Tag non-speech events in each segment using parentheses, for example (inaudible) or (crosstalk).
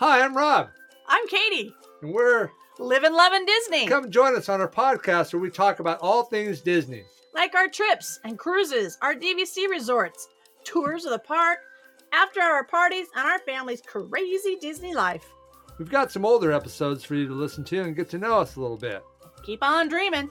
Hi, I'm Rob, I'm Katie. and we're Loving Disney. come join us on our podcast where we talk about all things Disney. Like our trips and cruises, our DVC resorts, tours of the park, after our parties, and our family's crazy Disney life. We've got some older episodes for you to listen to and get to know us a little bit. Keep on dreaming.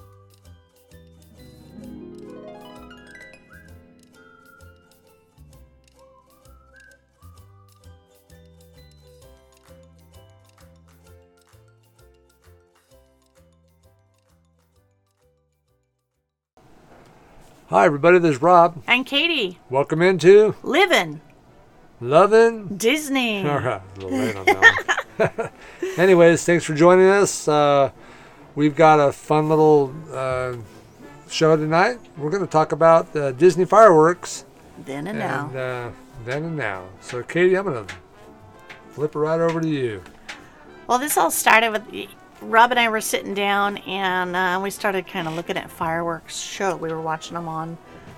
Hi, everybody. This is Rob. And Katie, Welcome into living Loving Disney. (laughs) All right, a little late on that one. (laughs) Anyways, thanks for joining us. Uh, we've got a fun little uh, show tonight. We're going to talk about uh, Disney fireworks. Then and now. And uh, then and now. So, Katie, I'm going to flip it right over to you. Well, this all started with Rob and I were sitting down and uh, we started kind of looking at fireworks show. We were watching them on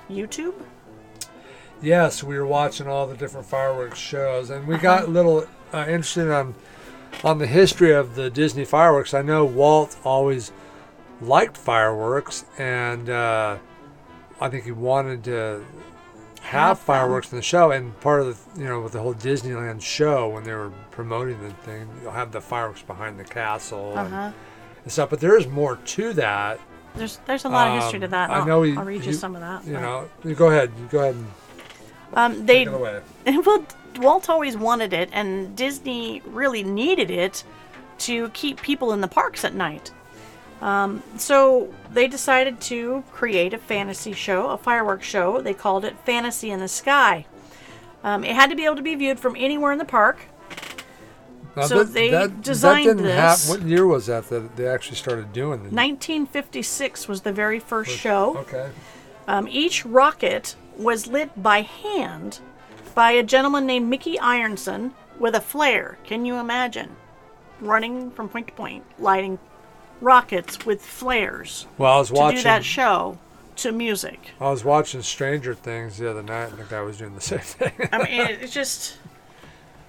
YouTube. Yes, we were watching all the different fireworks shows, and we Uh-huh. got a little uh, interested on on the history of the Disney fireworks. I know Walt always liked fireworks, and uh, I think he wanted to have fireworks in the show. And part of the you know with the whole Disneyland show when they were promoting the thing, you'll have the fireworks behind the castle Uh and, and stuff. But there is more to that. There's there's a lot of history to Um, that. I I'll, know he- I'll read you some of that. You but- know, you go ahead. You go ahead and um, they take it away. (laughs) well, Walt always wanted it, and Disney really needed it to keep people in the parks at night. Um, so they decided to create a fantasy show, a fireworks show. They called it Fantasy in the Sky. Um, it had to be able to be viewed from anywhere in the park. Now, So they designed that didn't hap- this- what year was that that they actually started doing the 1956 was the very first show. Okay. Um, each rocket was lit by hand by a gentleman named Mickey Ironson with a flare. Can you imagine? Running from point to point, lighting rockets with flares Well, I was to watching. do that show to music. I was watching Stranger Things the other night, and the guy was doing the (laughs) same thing. I mean, it- it's just.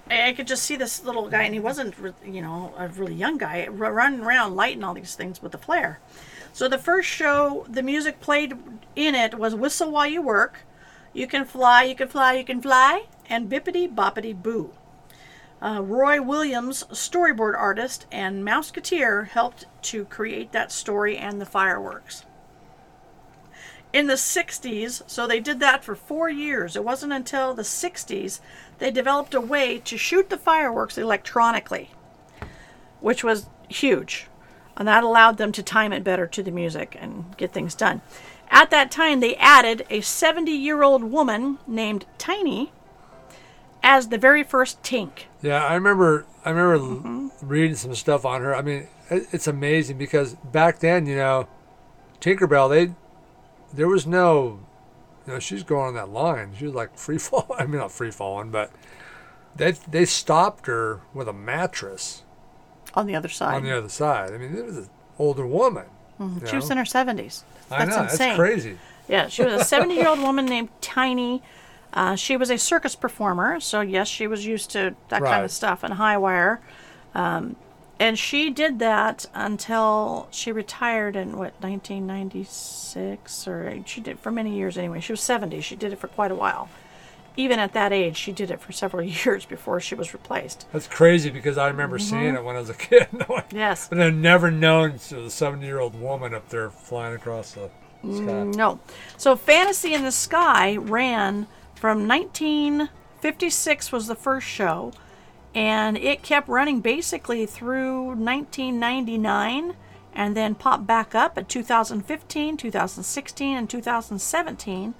I I could just see this little guy, and he wasn't, you know, a really young guy, running around lighting all these things with a flare. So the first show, the music played in it was "Whistle While You Work," "You Can Fly, You Can Fly, You Can Fly," and "Bibbidi Bobbidi Boo." Uh, Roy Williams, storyboard artist and Mouseketeer, helped to create that story and the fireworks in the 60s, so they did that for four years. It wasn't until the 60s they developed a way to shoot the fireworks electronically, which was huge. And that allowed them to time it better to the music and get things done. At that time, they added a 70 year old woman named Tiny as the very first Tink. Yeah, I remember. I remember Mm-hmm. reading some stuff on her. I mean, it, it's amazing because back then, you know, Tinkerbell, they there was no, you know, she's going on that line. She was like free fall. (laughs) I mean, not free falling, but they they stopped her with a mattress On the other side. on the other side. I mean, it was an older woman. you she was in her 70s. I That's know insane. that's crazy. Yeah, she was a 70 year old woman named Tiny. Uh, she was a circus performer, so yes, she was used to that kind of stuff and high wire. Um, and she did that until she retired in what 1996 or she did for many years anyway. She was 70. She did it for quite a while. Even at that age, she did it for several (laughs) years before she was replaced. That's crazy because I remember Mm-hmm. seeing it when I was a kid. (laughs) Yes. But I've never known so the 70 year old woman up there flying across the sky. No. So Fantasy in the Sky ran from 1956 was the first show and it kept running basically through 1999 and then popped back up at 2015, 2016 and 2017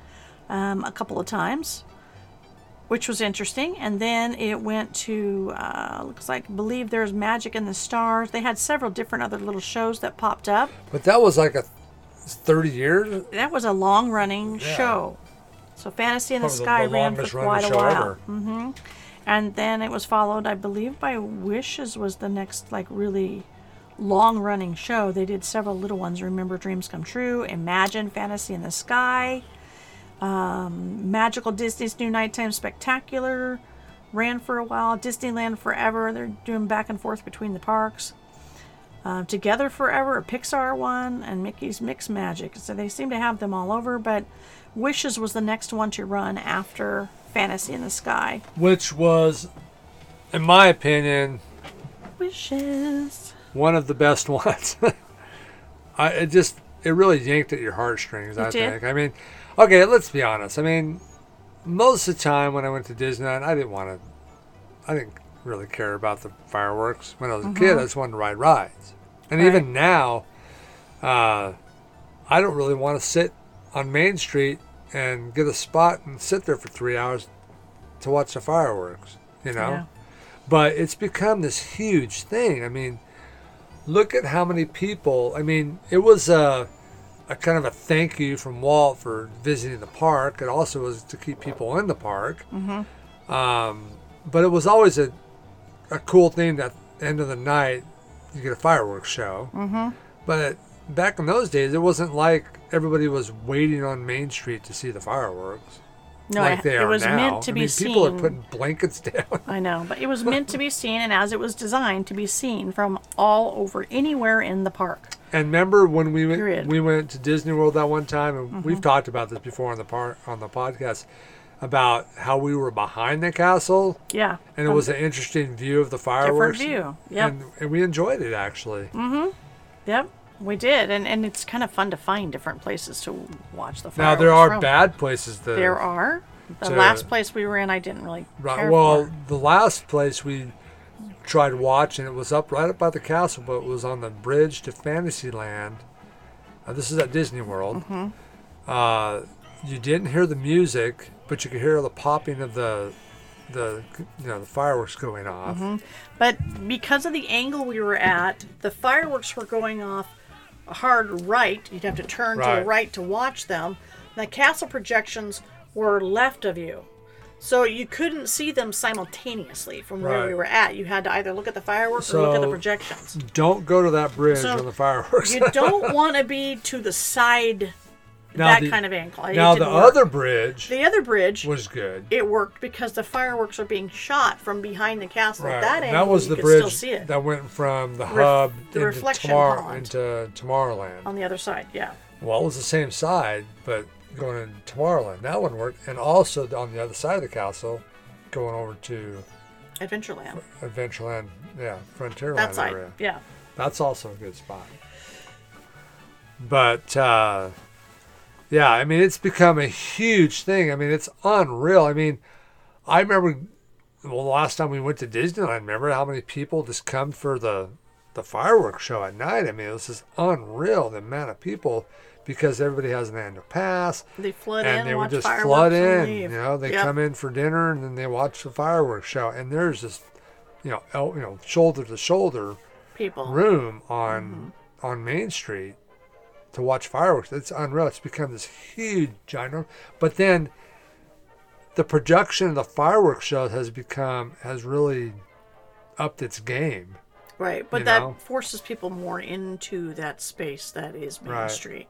um, a couple of times which was interesting. And then it went to uh, looks like believe there's magic in the stars. They had several different other little shows that popped up. But that was like a 30 years. That was a long running Yeah. show. So Fantasy in the Probably the- Sky the ran for longest running quite a show while. ever. hmm And then it was followed, I believe, by Wishes was the next like really long running show. They did several little ones. Remember Dreams Come True, Imagine Fantasy in the Sky, um, Magical Disney's New Nighttime Spectacular, ran for a while. Disneyland Forever, they're doing back and forth between the parks. Uh, Together Forever, a Pixar one, and Mickey's Mix Magic. So they seem to have them all over, but Wishes was the next one to run after Fantasy in the Sky. Which was, in my opinion, Wishes. one of the best (laughs) ones. I it just it really yanked at your heartstrings. I did? think. I mean, okay, let's be honest. I mean, most of the time when I went to Disneyland, I didn't want to. I didn't really care about the fireworks when I was a kid. I just wanted to ride rides, and Right. even now, uh, I don't really want to sit on Main Street and get a spot and sit there for three hours to watch the fireworks. You know Yeah. but it's become this huge thing. I mean, look at how many people. I mean, it was a, a kind of a thank you from Walt for visiting the park. It also was to keep people in the park. Mm-hmm. Um, but it was always a, a cool thing that at the end of the night you get a fireworks show. Mm-hmm. But back in those days, it wasn't like everybody was waiting on Main Street to see the fireworks. No, like it, they it are was now. meant to I be mean, seen. people are putting blankets (laughs) down. I know, but it was meant to be seen, and as it was designed to be seen from all over anywhere in the park. And remember when we went Period. Mm-hmm. we went to Disney World that one time, and we've talked about this before on the par- on the podcast about how we were behind the castle, Yeah, and it was an interesting view of the fireworks. Different view, yep. and, and we enjoyed it actually. Mm-hmm. Yep, we did, and and it's kind of fun to find different places to watch the fireworks. Now there are from. bad places that There are. The to- last place we were in, I didn't really Right, well, for. the last place we tried watching, it was up right up by the castle, but it was on the bridge to Fantasyland. Uh, this is at Disney World. Mm-hmm. Uh, you didn't hear the music, but you could hear the popping of the the you know the fireworks going off. Mm-hmm. But because of the angle we were at, the fireworks were going off a hard right. You'd have to turn to the Right. right to watch them. The castle projections were left of you. So you couldn't see them simultaneously from where we were at. You had to either look at the fireworks or look at the projections. Don't go to that bridge So, on the fireworks. You don't (laughs) want to be to the side, Now that the- kind of angle. It now the work. other bridge the other bridge, was good. it worked because the fireworks are being shot from behind the castle. Right. That angle, that was the bridge that went from the Ref- hub the into, Tomorrow, into Tomorrowland. on the other side. Yeah. Well, it was the same side, but going into Tomorrowland, that one worked. And also on the other side of the castle, going over to Adventureland. Adventureland, yeah, Frontierland That side. area. Yeah. That's also a good spot. But uh, yeah, I mean, it's become a huge thing. I mean, it's unreal. I mean, I remember well, the last time we went to Disneyland. Remember how many people just come for the the fireworks show at night? I mean, it was just unreal the amount of people because everybody has an annual pass They flood in, and they would just flood in. You know, they Yep. come in for dinner and then they watch the fireworks show. And there's just, you know, el- you know, shoulder to shoulder people. room on Mm-hmm. on Main Street to watch fireworks. It's unreal. It's become this huge giant. But then the production of the fireworks show has become has really upped its game. Right, but that know? forces people more into that space that is Main Right. Street,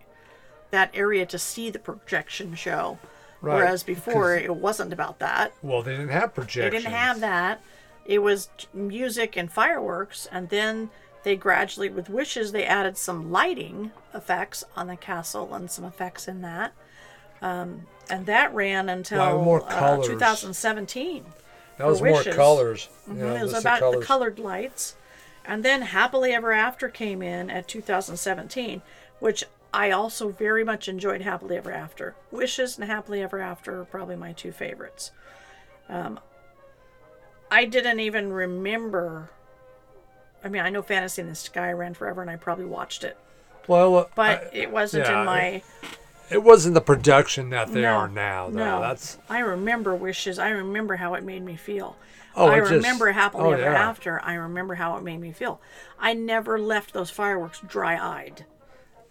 that area to see the projection show. Right, Whereas before it wasn't about that. Well, they didn't have projection, They didn't have that. It was music and fireworks, and then they gradually, with wishes, they added some lighting effects on the castle and some effects in that. Um, and that ran until Well, more uh, 2017. That was more wishes. colors. Mhm, you know, it was about the colored lights. And then Happily Ever After came in at 2017, which I also very much enjoyed Happily Ever After. Wishes and Happily Ever After are probably my two favorites. Um, I didn't even remember. I mean, I know Fantasy in the Sky ran forever, and I probably watched it, Well, uh, but I- it wasn't yeah, in my. it wasn't the production that they no, are now. Though no, that's I remember Wishes. I remember how it made me feel. Oh, I it just- remember Happily oh, Ever yeah. After. I remember how it made me feel. I never left those fireworks dry-eyed.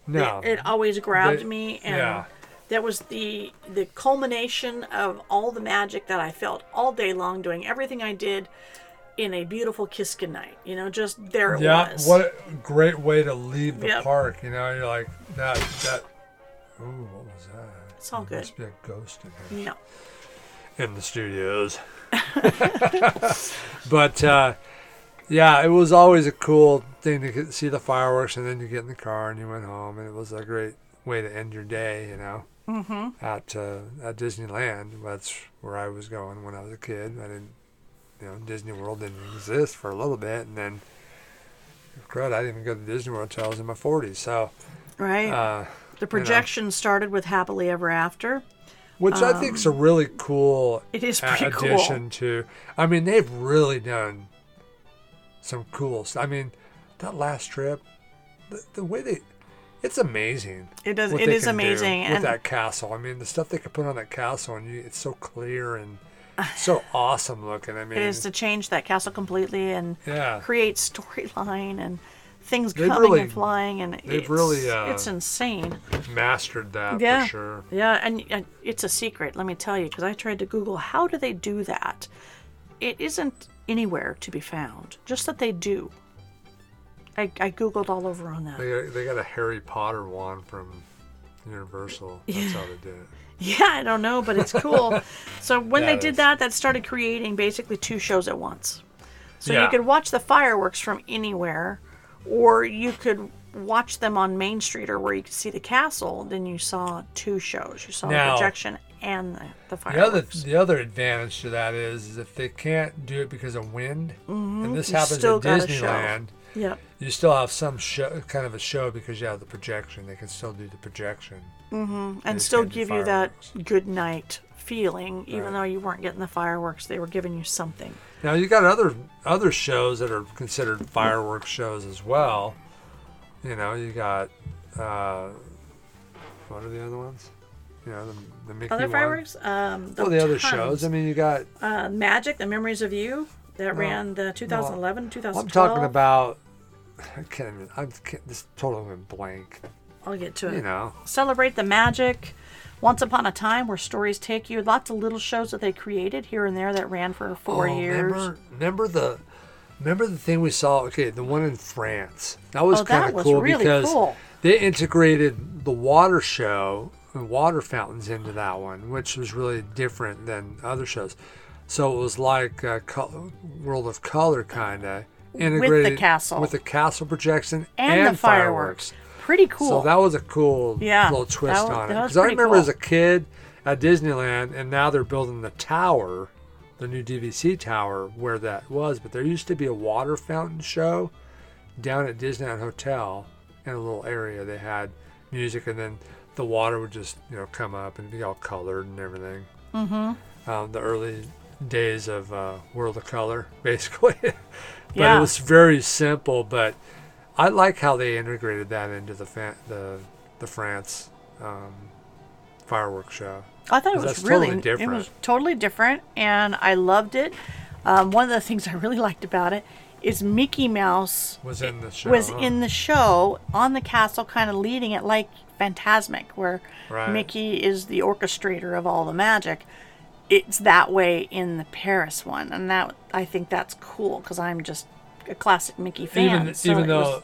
no. It, it always grabbed They- me, and yeah. that was the the culmination of all the magic that I felt all day long, doing everything I did in a beautiful kiss goodnight. You know, just there it yeah, was. what a great way to leave the Yep. park. You know, you're like that. That. Ooh, what was that? It's all There good. Must be a ghost in here No, in the studios. (laughs) but uh, yeah, it was always a cool thing to get, see the fireworks, and then you get in the car and you went home, and it was a great way to end your day, you know. Mm-hmm. At uh, at Disneyland, that's where I was going when I was a kid. I didn't, you know, Disney World didn't exist for a little bit, and then, crud, I didn't even go to Disney World until I was in my 40s. So, Right. uh, the projection started with Happily Ever After. which I think is a really cool It is pretty cool. addition to. I mean, they've really done some cool. stuff. I mean, that last trip, the, the way they, it's amazing. It does. It is amazing, with and that castle. I mean, the stuff they could put on that castle, and you, it's so clear and (laughs) so awesome looking. I mean, it is to change that castle completely and yeah, create storyline and things They've coming really- and flying, and it's, really, uh, it's insane. mastered that Yeah. for sure. Yeah, and, and it's a secret. Let me tell you, because I tried to Google how do they do that. It isn't anywhere to be found. Just that they do. I, I googled all over on that. They got, they got a Harry Potter wand from Universal. That's how they did it. (laughs) Yeah, I don't know, but it's cool. (laughs) so when Yeah, they did is. that, that started creating basically two shows at once. So you could watch the fireworks from anywhere, or you could watch them on Main Street or where you could see the castle. Then you saw two shows. You saw Now- the projection and the, the The other fireworks. the other advantage to that is, is if they can't do it because of wind, and this Mm-hmm. You happens at. Disneyland, Yep. you still have some show, kind of a show because you have the projection. They can still do the projection. And just still give you that good night feeling, even Right. though you weren't getting the fireworks. They were giving you something. Now you got other other shows that are considered fireworks shows as well. You know, you got uh, what are the other ones? You know, the, the Mickey Other one. fireworks? Um, Well, the other shows. I mean, you got. uh, Magic, The Memories of You, that ran the 2011, 2012. I'm talking about. I can't even. I'm can't, this totally went blank. I'll get to it. You know. Celebrate the Magic. Once Upon a Time, where stories take you. Lots of little shows that they created here and there that ran for four Oh, years. Remember, remember the. Remember the thing we saw? Okay, the one in France. That was Oh, kind of cool really because cool. they integrated the water show and water fountains into that one, which was really different than other shows. So it was like a World of Color kind of integrated castle. with the castle projection And, and, the fireworks. Pretty cool. So that was a cool Yeah, little twist that on it. Because I remember cool. as a kid at Disneyland, and now they're building the tower, the new DVC tower, where that was. But there used to be a water fountain show down at Disneyland Hotel in a little area. They had music, and then the water would just you know come up and be all colored and everything. Mm-hmm. Um, the early days of uh, World of Color, (laughs) basically. but Yeah. it was very simple. But I like how they integrated that into the fa- the the France um, fireworks show. I thought it was really totally different. It was totally different, and I loved it. Um, one of the things I really liked about it is Mickey Mouse Was in the show. was huh? in the show on the castle, kind of leading it like Fantasmic, where Right. Mickey is the orchestrator of all the magic. It's that way in the Paris one, and that I think that's cool because I'm just a classic Mickey fan. even so even though was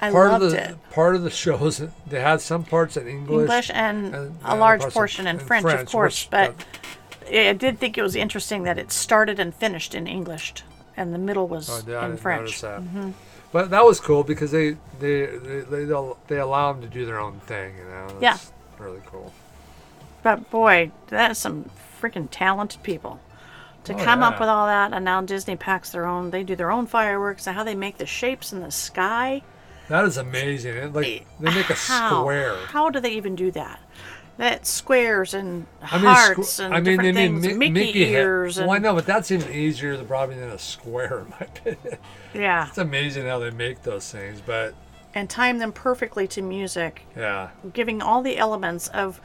I part loved of the it. part of the shows they had some parts in English, English and and a large portion in in French, of course. which- But I did think it was interesting that it started and finished in English, and the middle was Oh, yeah, in French. Mm-hmm. that. But that was cool because they they they they, they'll- allow them to do their own thing. You know. Yeah. Really cool. But boy, that's some freaking talented people to Oh, come up with all that. And now Disney packs their own. They do their own fireworks and how they make the shapes in the sky. That is amazing. It, like eh, they make a How? square. How do they even do that? That squares and I mean, hearts squ- and I mean, different they mean things, Mi- Mickey, ha- ears, and Well, I know, but that's even easier than probably than a square, (laughs) in my opinion. yeah, It's amazing how they make those things, but and time them perfectly to music. yeah, giving all the elements of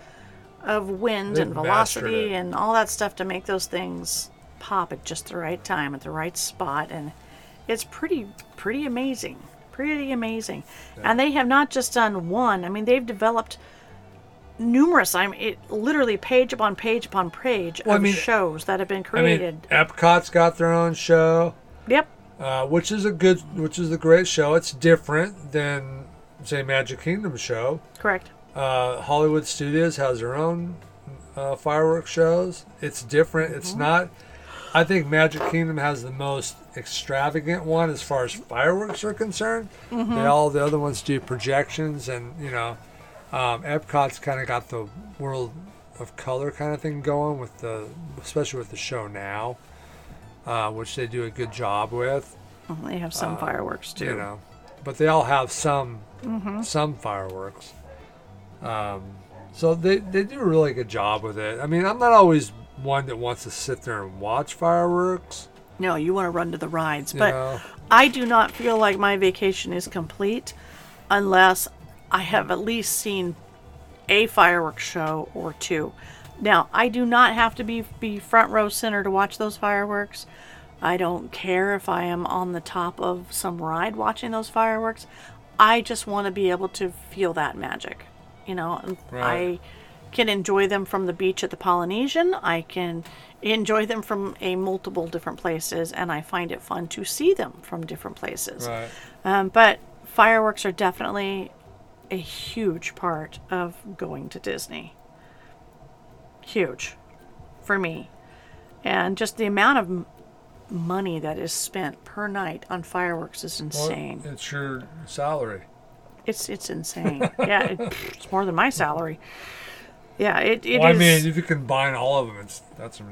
of wind They've and velocity and all that stuff to make those things pop at just the right time at the right spot and it's pretty pretty amazing pretty amazing. And they have not just done one i mean they've developed numerous i mean it literally page upon page upon page Well, I of mean- shows that have been I mean, created. Epcot's got their own show, yep. uh, which is a good, which is a great show. It's different than say Magic Kingdom show. correct Uh, Hollywood Studios has their own uh, fireworks shows. It's different. It's Mm-hmm. not. I think Magic Kingdom has the most extravagant one as far as fireworks are concerned. Mm-hmm. They all the other ones do projections, and you know, um, Epcot's kind of got the world of color kind of thing going with the, especially with the show now, uh, which they do a good job with. They have some fireworks too. You know, but they all have some Mm-hmm. some fireworks. Um, so they they do a really good job with it. I mean, I'm not always one that wants to sit there and watch fireworks. No, you want to run to the rides, You but know, I do not feel like my vacation is complete unless I have at least seen a fireworks show or two. Now, I do not have to be be front row center to watch those fireworks. I don't care if I am on the top of some ride watching those fireworks. I just want to be able to feel that magic. You know, Right. I can enjoy them from the beach at the Polynesian. I can enjoy them from a multiple different places, and I find it fun to see them from different places. right? Um, but fireworks are definitely a huge part of going to Disney. Huge for me. And just the amount of m- money that is spent per night on fireworks is Well, insane. it's your salary. It's it's insane. yeah, it, it's more than my salary. Yeah, it, it is. well, I mean, if you combine all of them, it's that's a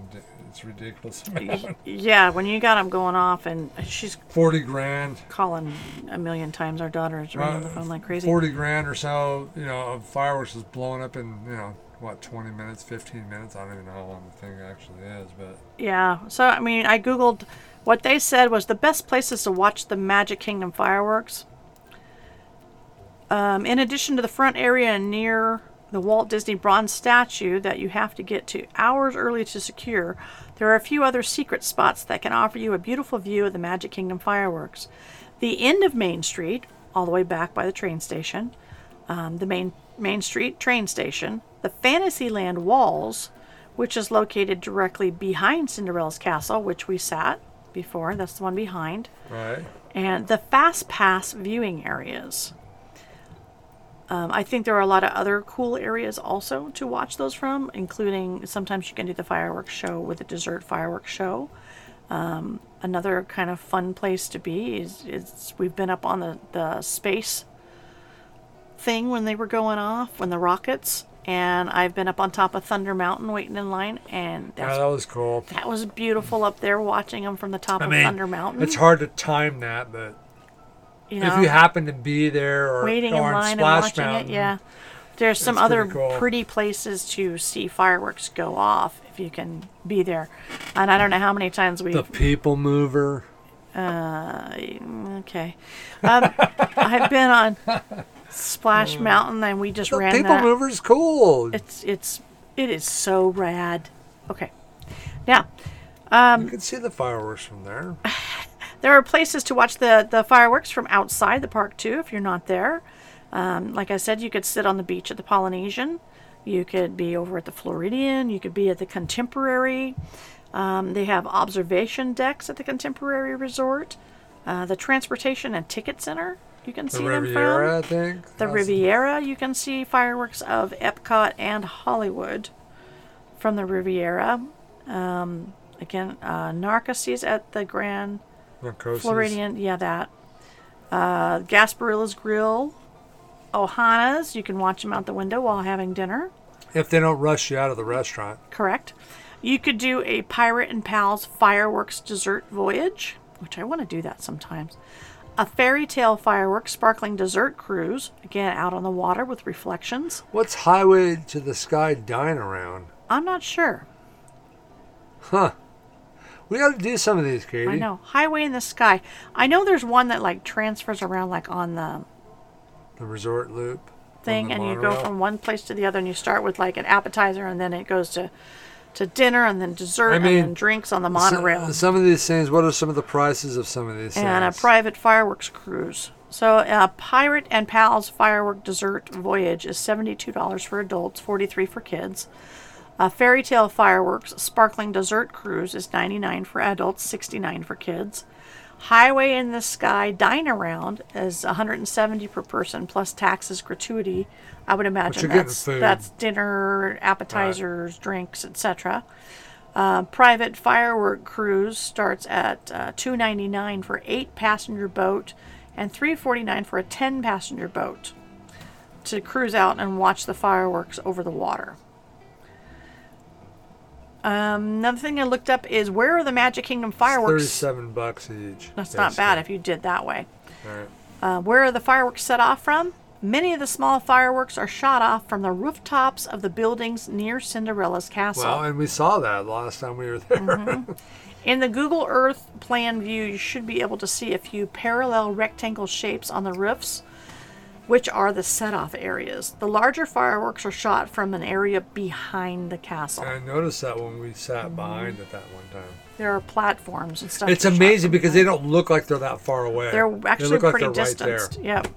it's ridiculous. amount. yeah, when you got them going off, and she's Forty grand, calling a million times. Our daughter is ringing the uh, phone like crazy. forty grand or so. You know, of fireworks is blowing up in you know what twenty minutes, fifteen minutes. I don't even know how long the thing actually is, but Yeah. So I mean, I googled what they said was the best places to watch the Magic Kingdom fireworks. Um, in addition to the front area near the Walt Disney bronze statue that you have to get to hours early to secure, there are a few other secret spots that can offer you a beautiful view of the Magic Kingdom fireworks. The end of Main Street, all the way back by the train station, um, the main Main Street train station, the Fantasyland Walls, which is located directly behind Cinderella's castle, which we sat before. That's the one behind, right. and the Fast Pass viewing areas. Um, I think there are a lot of other cool areas also to watch those from, including sometimes you can do the fireworks show with a dessert fireworks show. Um, another kind of fun place to be is, is we've been up on the, the space thing when they were going off, when the rockets, and I've been up on top of Thunder Mountain waiting in line, and Yeah, that's, that was cool. that was beautiful up there watching them from the top I of mean, Thunder Mountain. it's hard to time that, but you know, if you happen to be there or, waiting in or line and Splash watching Mountain, it, yeah. There's some other pretty cool. pretty places to see fireworks go off if you can be there. And I don't know how many times we the People Mover. Uh, okay. Um, (laughs) I've been on Splash Mountain and we just ran. The ran People that. Mover's cool. It's it's it is so rad. Okay. Now, you can see the fireworks from there. (sighs) (laughs) There are places to watch the, the fireworks from outside the park too if you're not there. Um, like I said, you could sit on the beach at the Polynesian. You could be over at the Floridian. You could be at the Contemporary. Um, they have observation decks at the Contemporary Resort. Uh, the Transportation and Ticket Center, you can The see them Riviera, from. I think. The That's- Riviera, you can see fireworks of Epcot and Hollywood from the Riviera. Um, again, uh, Narcoossee's at the Grand Narcosis. Floridian, yeah, that. Uh, Gasparilla's Grill. Ohana's, you can watch them out the window while having dinner. If they don't rush you out of the restaurant. Correct. You could do a Pirate and Pals fireworks dessert voyage, which I want to do that sometimes. A fairy tale fireworks sparkling dessert cruise, again out on the water with reflections. What's Highway to the Sky Dine Around? I'm not sure. Huh. We got to do some of these, Katie. I know. Highway in the Sky. I know there's one that like transfers around like on the The resort loop. thing and you go from one place to the other and you start with like an appetizer and then it goes to to dinner and then dessert I and then drinks on the monorail some of these things, what are some of the prices of some of these and a private fireworks cruise. So a pirate and pals firework dessert voyage is $72 for adults, 43 for kids. A fairy tale fireworks sparkling dessert cruise is 99 for adults, 69 for kids. Highway in the Sky dine around is 170 per person plus taxes gratuity. I would imagine that's that's dinner, appetizers, drinks, etc. Uh, private firework cruise starts at uh, 2.99 for eight passenger boat and 3.49 for a 10 passenger boat to cruise out and watch the fireworks over the water. Um, another thing I looked up is where are the Magic Kingdom fireworks? Thirty-seven bucks each. That's not bad if you did that way. All right. Uh, where are the fireworks set off from? Many of the small fireworks are shot off from the rooftops of the buildings near Cinderella's castle. Well, and we saw that last time we were there. Mm-hmm. In the Google Earth plan view, you should be able to see a few parallel rectangle shapes on the roofs, which are the set-off areas. The larger fireworks are shot from an area behind the castle. I noticed that when we sat behind it that one time. There are platforms and stuff. It's amazing because they don't look like they're that far away. They're They actually like pretty right there. distanced. Yep.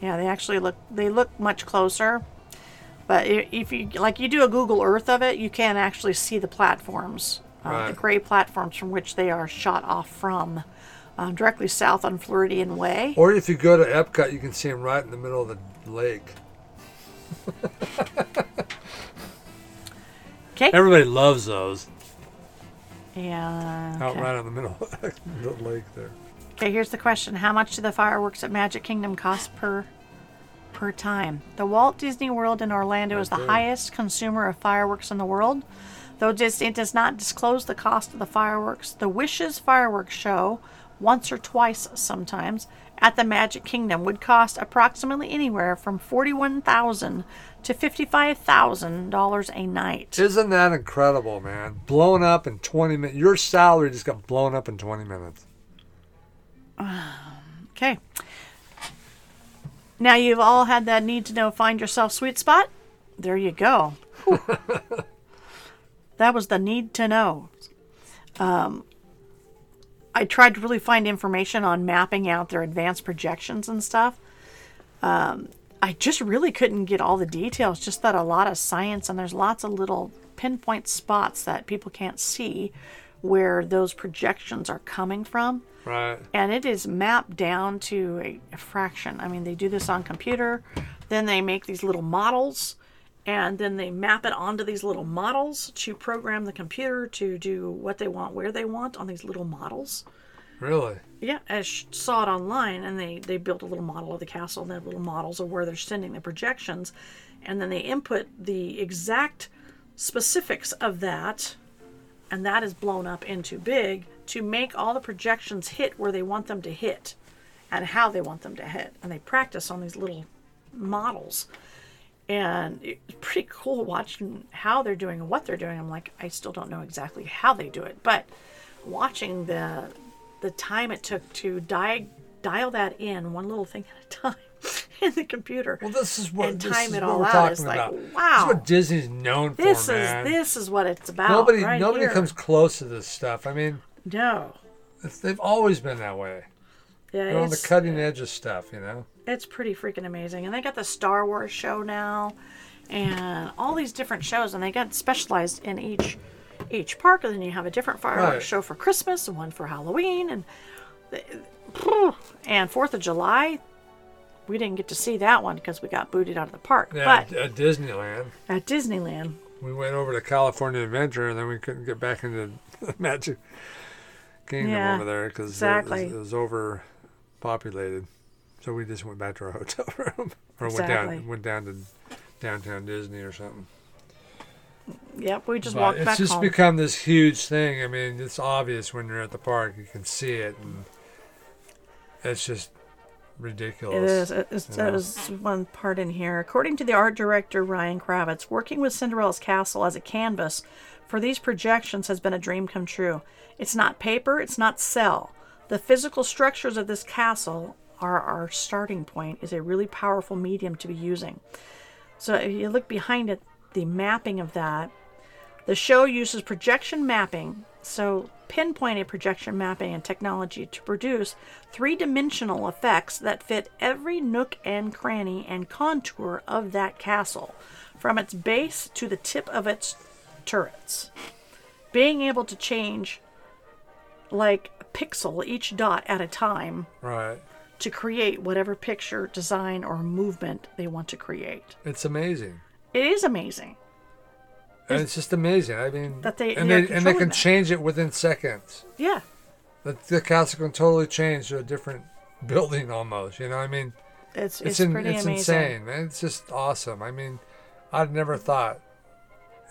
Yeah, they actually look they look much closer. But if you like you do a Google Earth of it, you can actually see the platforms, uh, the gray platforms from which they are shot off from, um, directly south on Floridian Way. Or if you go to Epcot, you can see them right in the middle of the lake. Okay. Everybody loves those Yeah. out right in the (laughs) middle of the lake there. Okay, here's the question: How much do the fireworks at Magic Kingdom cost per per time? The Walt Disney World in Orlando is the Okay. highest consumer of fireworks in the world. Though Disney does not disclose the cost of the fireworks, the Wishes fireworks show, once or twice sometimes, at the Magic Kingdom would cost approximately anywhere from forty-one thousand to fifty-five thousand dollars a night. Isn't that incredible, man? Blown up in 20 minutes. Your salary just got blown up in 20 minutes. (sighs) Okay. Now you've all had that need to know find yourself sweet spot. There you go. (laughs) That was the need to know. Um, I tried to really find information on mapping out their advanced projections and stuff. Um, I just really couldn't get all the details. Just that a lot of science and there's lots of little pinpoint spots that people can't see where those projections are coming from Right. and it is mapped down to a, a fraction. I mean, they do this on computer, then they make these little models, and then they map it onto these little models to program the computer to do what they want, where they want on these little models. Really? Yeah, I sh- saw it online, and they they built a little model of the castle, and they have little models of where they're sending the projections, and then they input the exact specifics of that, and that is blown up into big to make all the projections hit where they want them to hit, and how they want them to hit, and they practice on these little models. And it's pretty cool watching how they're doing and what they're doing. I'm like, I still don't know exactly how they do it, but watching the the time it took to di- dial that in one little thing at a time (laughs) in the computer. Well, this is what And this time it all out talking is like, about. Wow, this is what Disney's known this for, is man. this is what it's about. nobody right nobody here. comes close to this stuff. I mean, No. they've always been that way. Yeah, They're on the cutting edge of stuff, you know. It's pretty freaking amazing. And they got the Star Wars show now, and all these different shows, and they got specialized in each each park. And then you have a different fireworks Right. show for Christmas and one for Halloween, and and Fourth of July. We didn't get to see that one because we got booted out of the park. Yeah, But at Disneyland, at Disneyland, we went over to California Adventure, and then we couldn't get back into (laughs) Magic Kingdom Yeah, over there because exactly. it, was overpopulated. So we just went back to our hotel (laughs) room, or Exactly. went down went down to downtown Disney or something. yep, we just But walked it's back just home. become this huge thing. I mean, it's obvious when you're at the park; you can see it, and it's just ridiculous. It is. It is. There's one part in here. According to the art director Ryan Kravitz, working with Cinderella's castle as a canvas for these projections has been a dream come true. It's not paper, it's not cell. The physical structures of this castle are our starting point, is a really powerful medium to be using. So if you look behind it, the mapping of that, the show uses projection mapping, so pinpointed projection mapping and technology to produce three dimensional effects that fit every nook and cranny and contour of that castle, from its base to the tip of its turrets. Being able to change like a pixel each dot at a time Right. To create whatever picture, design, or movement they want to create. It's amazing. It is amazing. and it's just amazing. I mean, That they- and they and they can that. change it within seconds. Yeah. The, the castle can totally change to a different (laughs) building almost. You know, I mean, It's it's it's, in, it's insane, man. It's just awesome. I mean, I'd never thought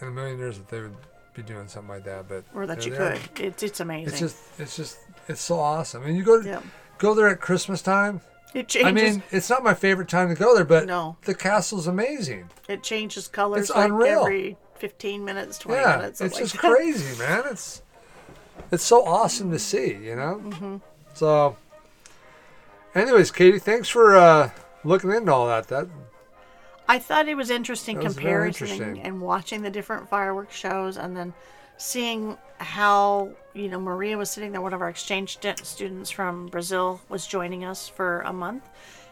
in a million years that they would be doing something like that, but Or that you could. It's it's amazing. It's just, it's just, it's so awesome. And you go, yeah. Go there at Christmas time. It changes. I mean, it's not my favorite time to go there, but No. the castle's amazing. it changes colors It's like unreal. every 15 minutes, 20 yeah, minutes. it's something just that. (laughs) crazy, man. It's it's so awesome to see, you know. Mm-hmm. So, anyways, Katie, thanks for uh, looking into all that. That I thought it was interesting That was comparing interesting. and watching the different fireworks shows and then seeing how, you know, Maria was sitting there, one of our exchange stu- students from Brazil was joining us for a month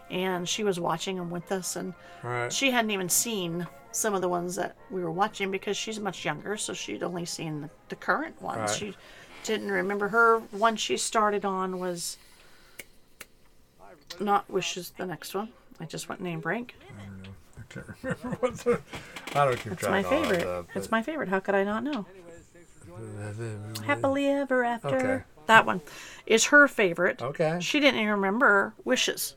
and she was watching them with us and right. she hadn't even seen some of the ones that we were watching because she's much younger, so she'd only seen the, the current ones. Right. She didn't remember her one she started on was not Wishes the next one. I just went name break. I can't (laughs) remember what the. I don't keep It's track my of all that favorite. It's my favorite. How could I not know? Happily ever after. Okay. That one is her favorite. Okay. She didn't even remember Wishes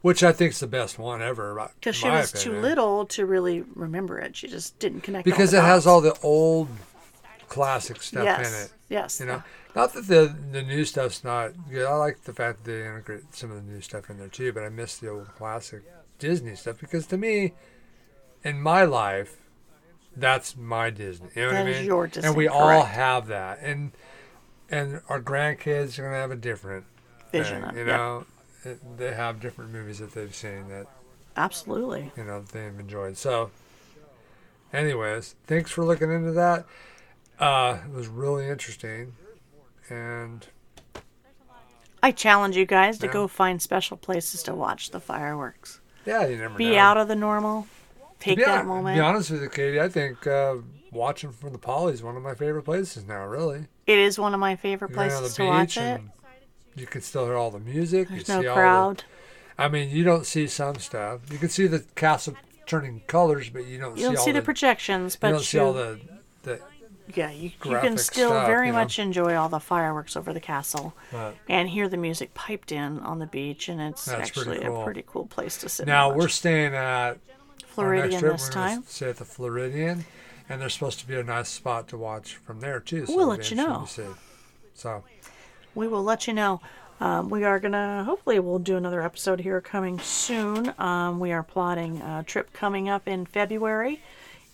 Which I think is the best one ever. because she was too little to really remember it. She just didn't connect. Because it has all the old classic stuff yes, in it. yes. You know, not that the the new stuff's not good. I like the fact that they integrate some of the new stuff in there too. But I miss the old classic Disney stuff because to me, in my life, that's my Disney. You know what I mean? your And Disney, we all have that, and and our grandkids are gonna have a different Vision thing, of- You yep. know, it, they have different movies that they've seen that Absolutely. you know they've enjoyed. So, anyways, thanks for looking into that. Uh, it was really interesting, and I challenge you guys to Yeah. go find special places to watch the fireworks. yeah, you never Be know. out of the normal. Take be, that moment. Be honest with you, Katie. I think uh, watching from the Poly is one of my favorite places now. Really, It is one of my favorite You're going on places to watch it. you can still hear all the music. There's you no see all crowd. the. I mean, you don't see some stuff. You can see the castle turning colors, but you don't You don't see see the the. projections, but you don't see all the. the yeah, you, you can still stuff, very you know. much enjoy all the fireworks over the castle and hear the music piped in on the beach, and it's That's pretty actually cool. a pretty cool place to sit. now we're staying at Floridian trip, this time. Stay at the Floridian, and there's supposed to be a nice spot to watch from there too. So We'll let you know. So We will let you know. Um, we are gonna hopefully we'll do another episode here coming soon. Um, we are plotting a trip coming up in February,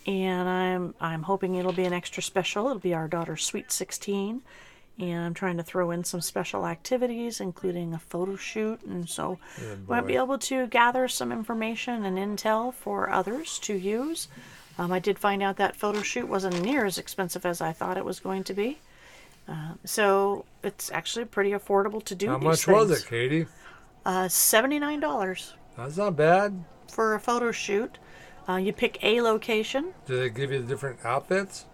and I'm I'm hoping it'll be an extra special. It'll be our daughter's sweet 16, and I'm trying to throw in some special activities, including a photo shoot, and so we might be able to gather some information and intel for others to use. Um, I did find out that photo shoot wasn't near as expensive as I thought it was going to be. Um, so it's actually pretty affordable to do how much things. was it, Katie? Uh, Seventy-nine dollars That's not bad. for a photo shoot. Uh, you pick a location. Do they give you the different outfits?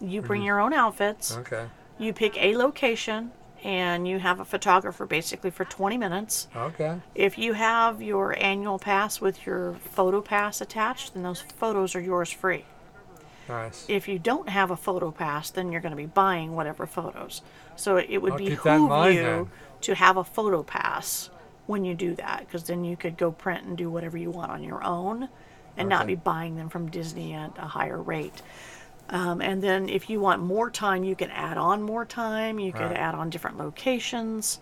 You bring your own outfits. Okay. You pick a location, and you have a photographer basically for 20 minutes. Okay. If you have your annual pass with your photo pass attached, then those photos are yours free. Nice. If you don't have a photo pass, then you're going to be buying whatever photos. So it, would I'll keep that in behoove mind you then. to have a photo pass when you do that, because then you could go print and do whatever you want on your own, and not be buying them from Disney at a higher rate. Um, and then if you want more time, you can add on more time. You could Right. add on different locations.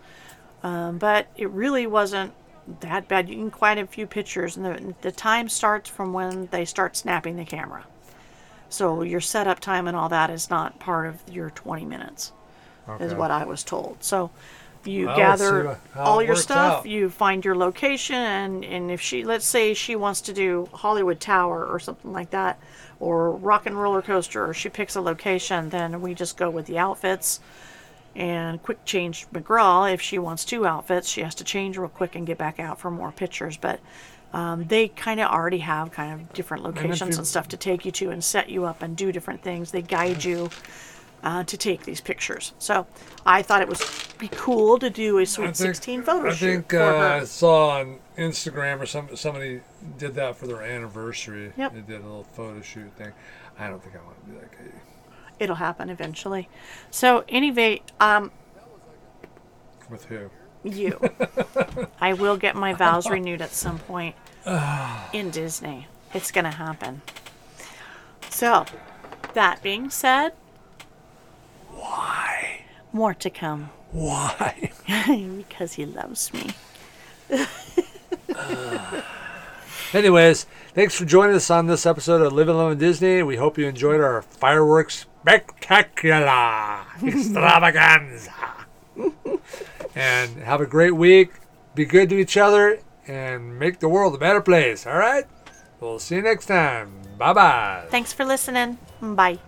Um, but it really wasn't that bad. You can quite a few pictures, and the, the time starts from when they start snapping the camera. So your setup time and all that is not part of your 20 minutes, is what I was told. So you gather all your stuff, out. you find your location, and, and if she, let's say she wants to do Hollywood Tower or something like that, or Rock and Roller Coaster, or she picks a location, then we just go with the outfits and quick change McGraw. If she wants two outfits, she has to change real quick and get back out for more pictures. But um, they kind of already have kind of different if locations you- and stuff to take you to and set you up and do different things. They guide you uh, to take these pictures. So I thought it would be cool to do a Sweet 16 photo I shoot I think uh, I saw on Instagram or some somebody did that for their anniversary. Yep. They did a little photo shoot thing. I don't think I want to do that, Katie. It'll happen eventually. So anyway, um, With who? you, (laughs) I will get my vows (laughs) renewed at some point (sighs) in Disney. It's gonna happen. So, that being said, Why? more to come Why? (laughs) because he loves me. (laughs) Anyways, thanks for joining us on this episode of Living Alone Disney. We hope you enjoyed our fireworks spectacular (laughs) extravaganza. and have a great week. Be good to each other and make the world a better place. All right? We'll see you next time. Bye bye. Thanks for listening. Bye.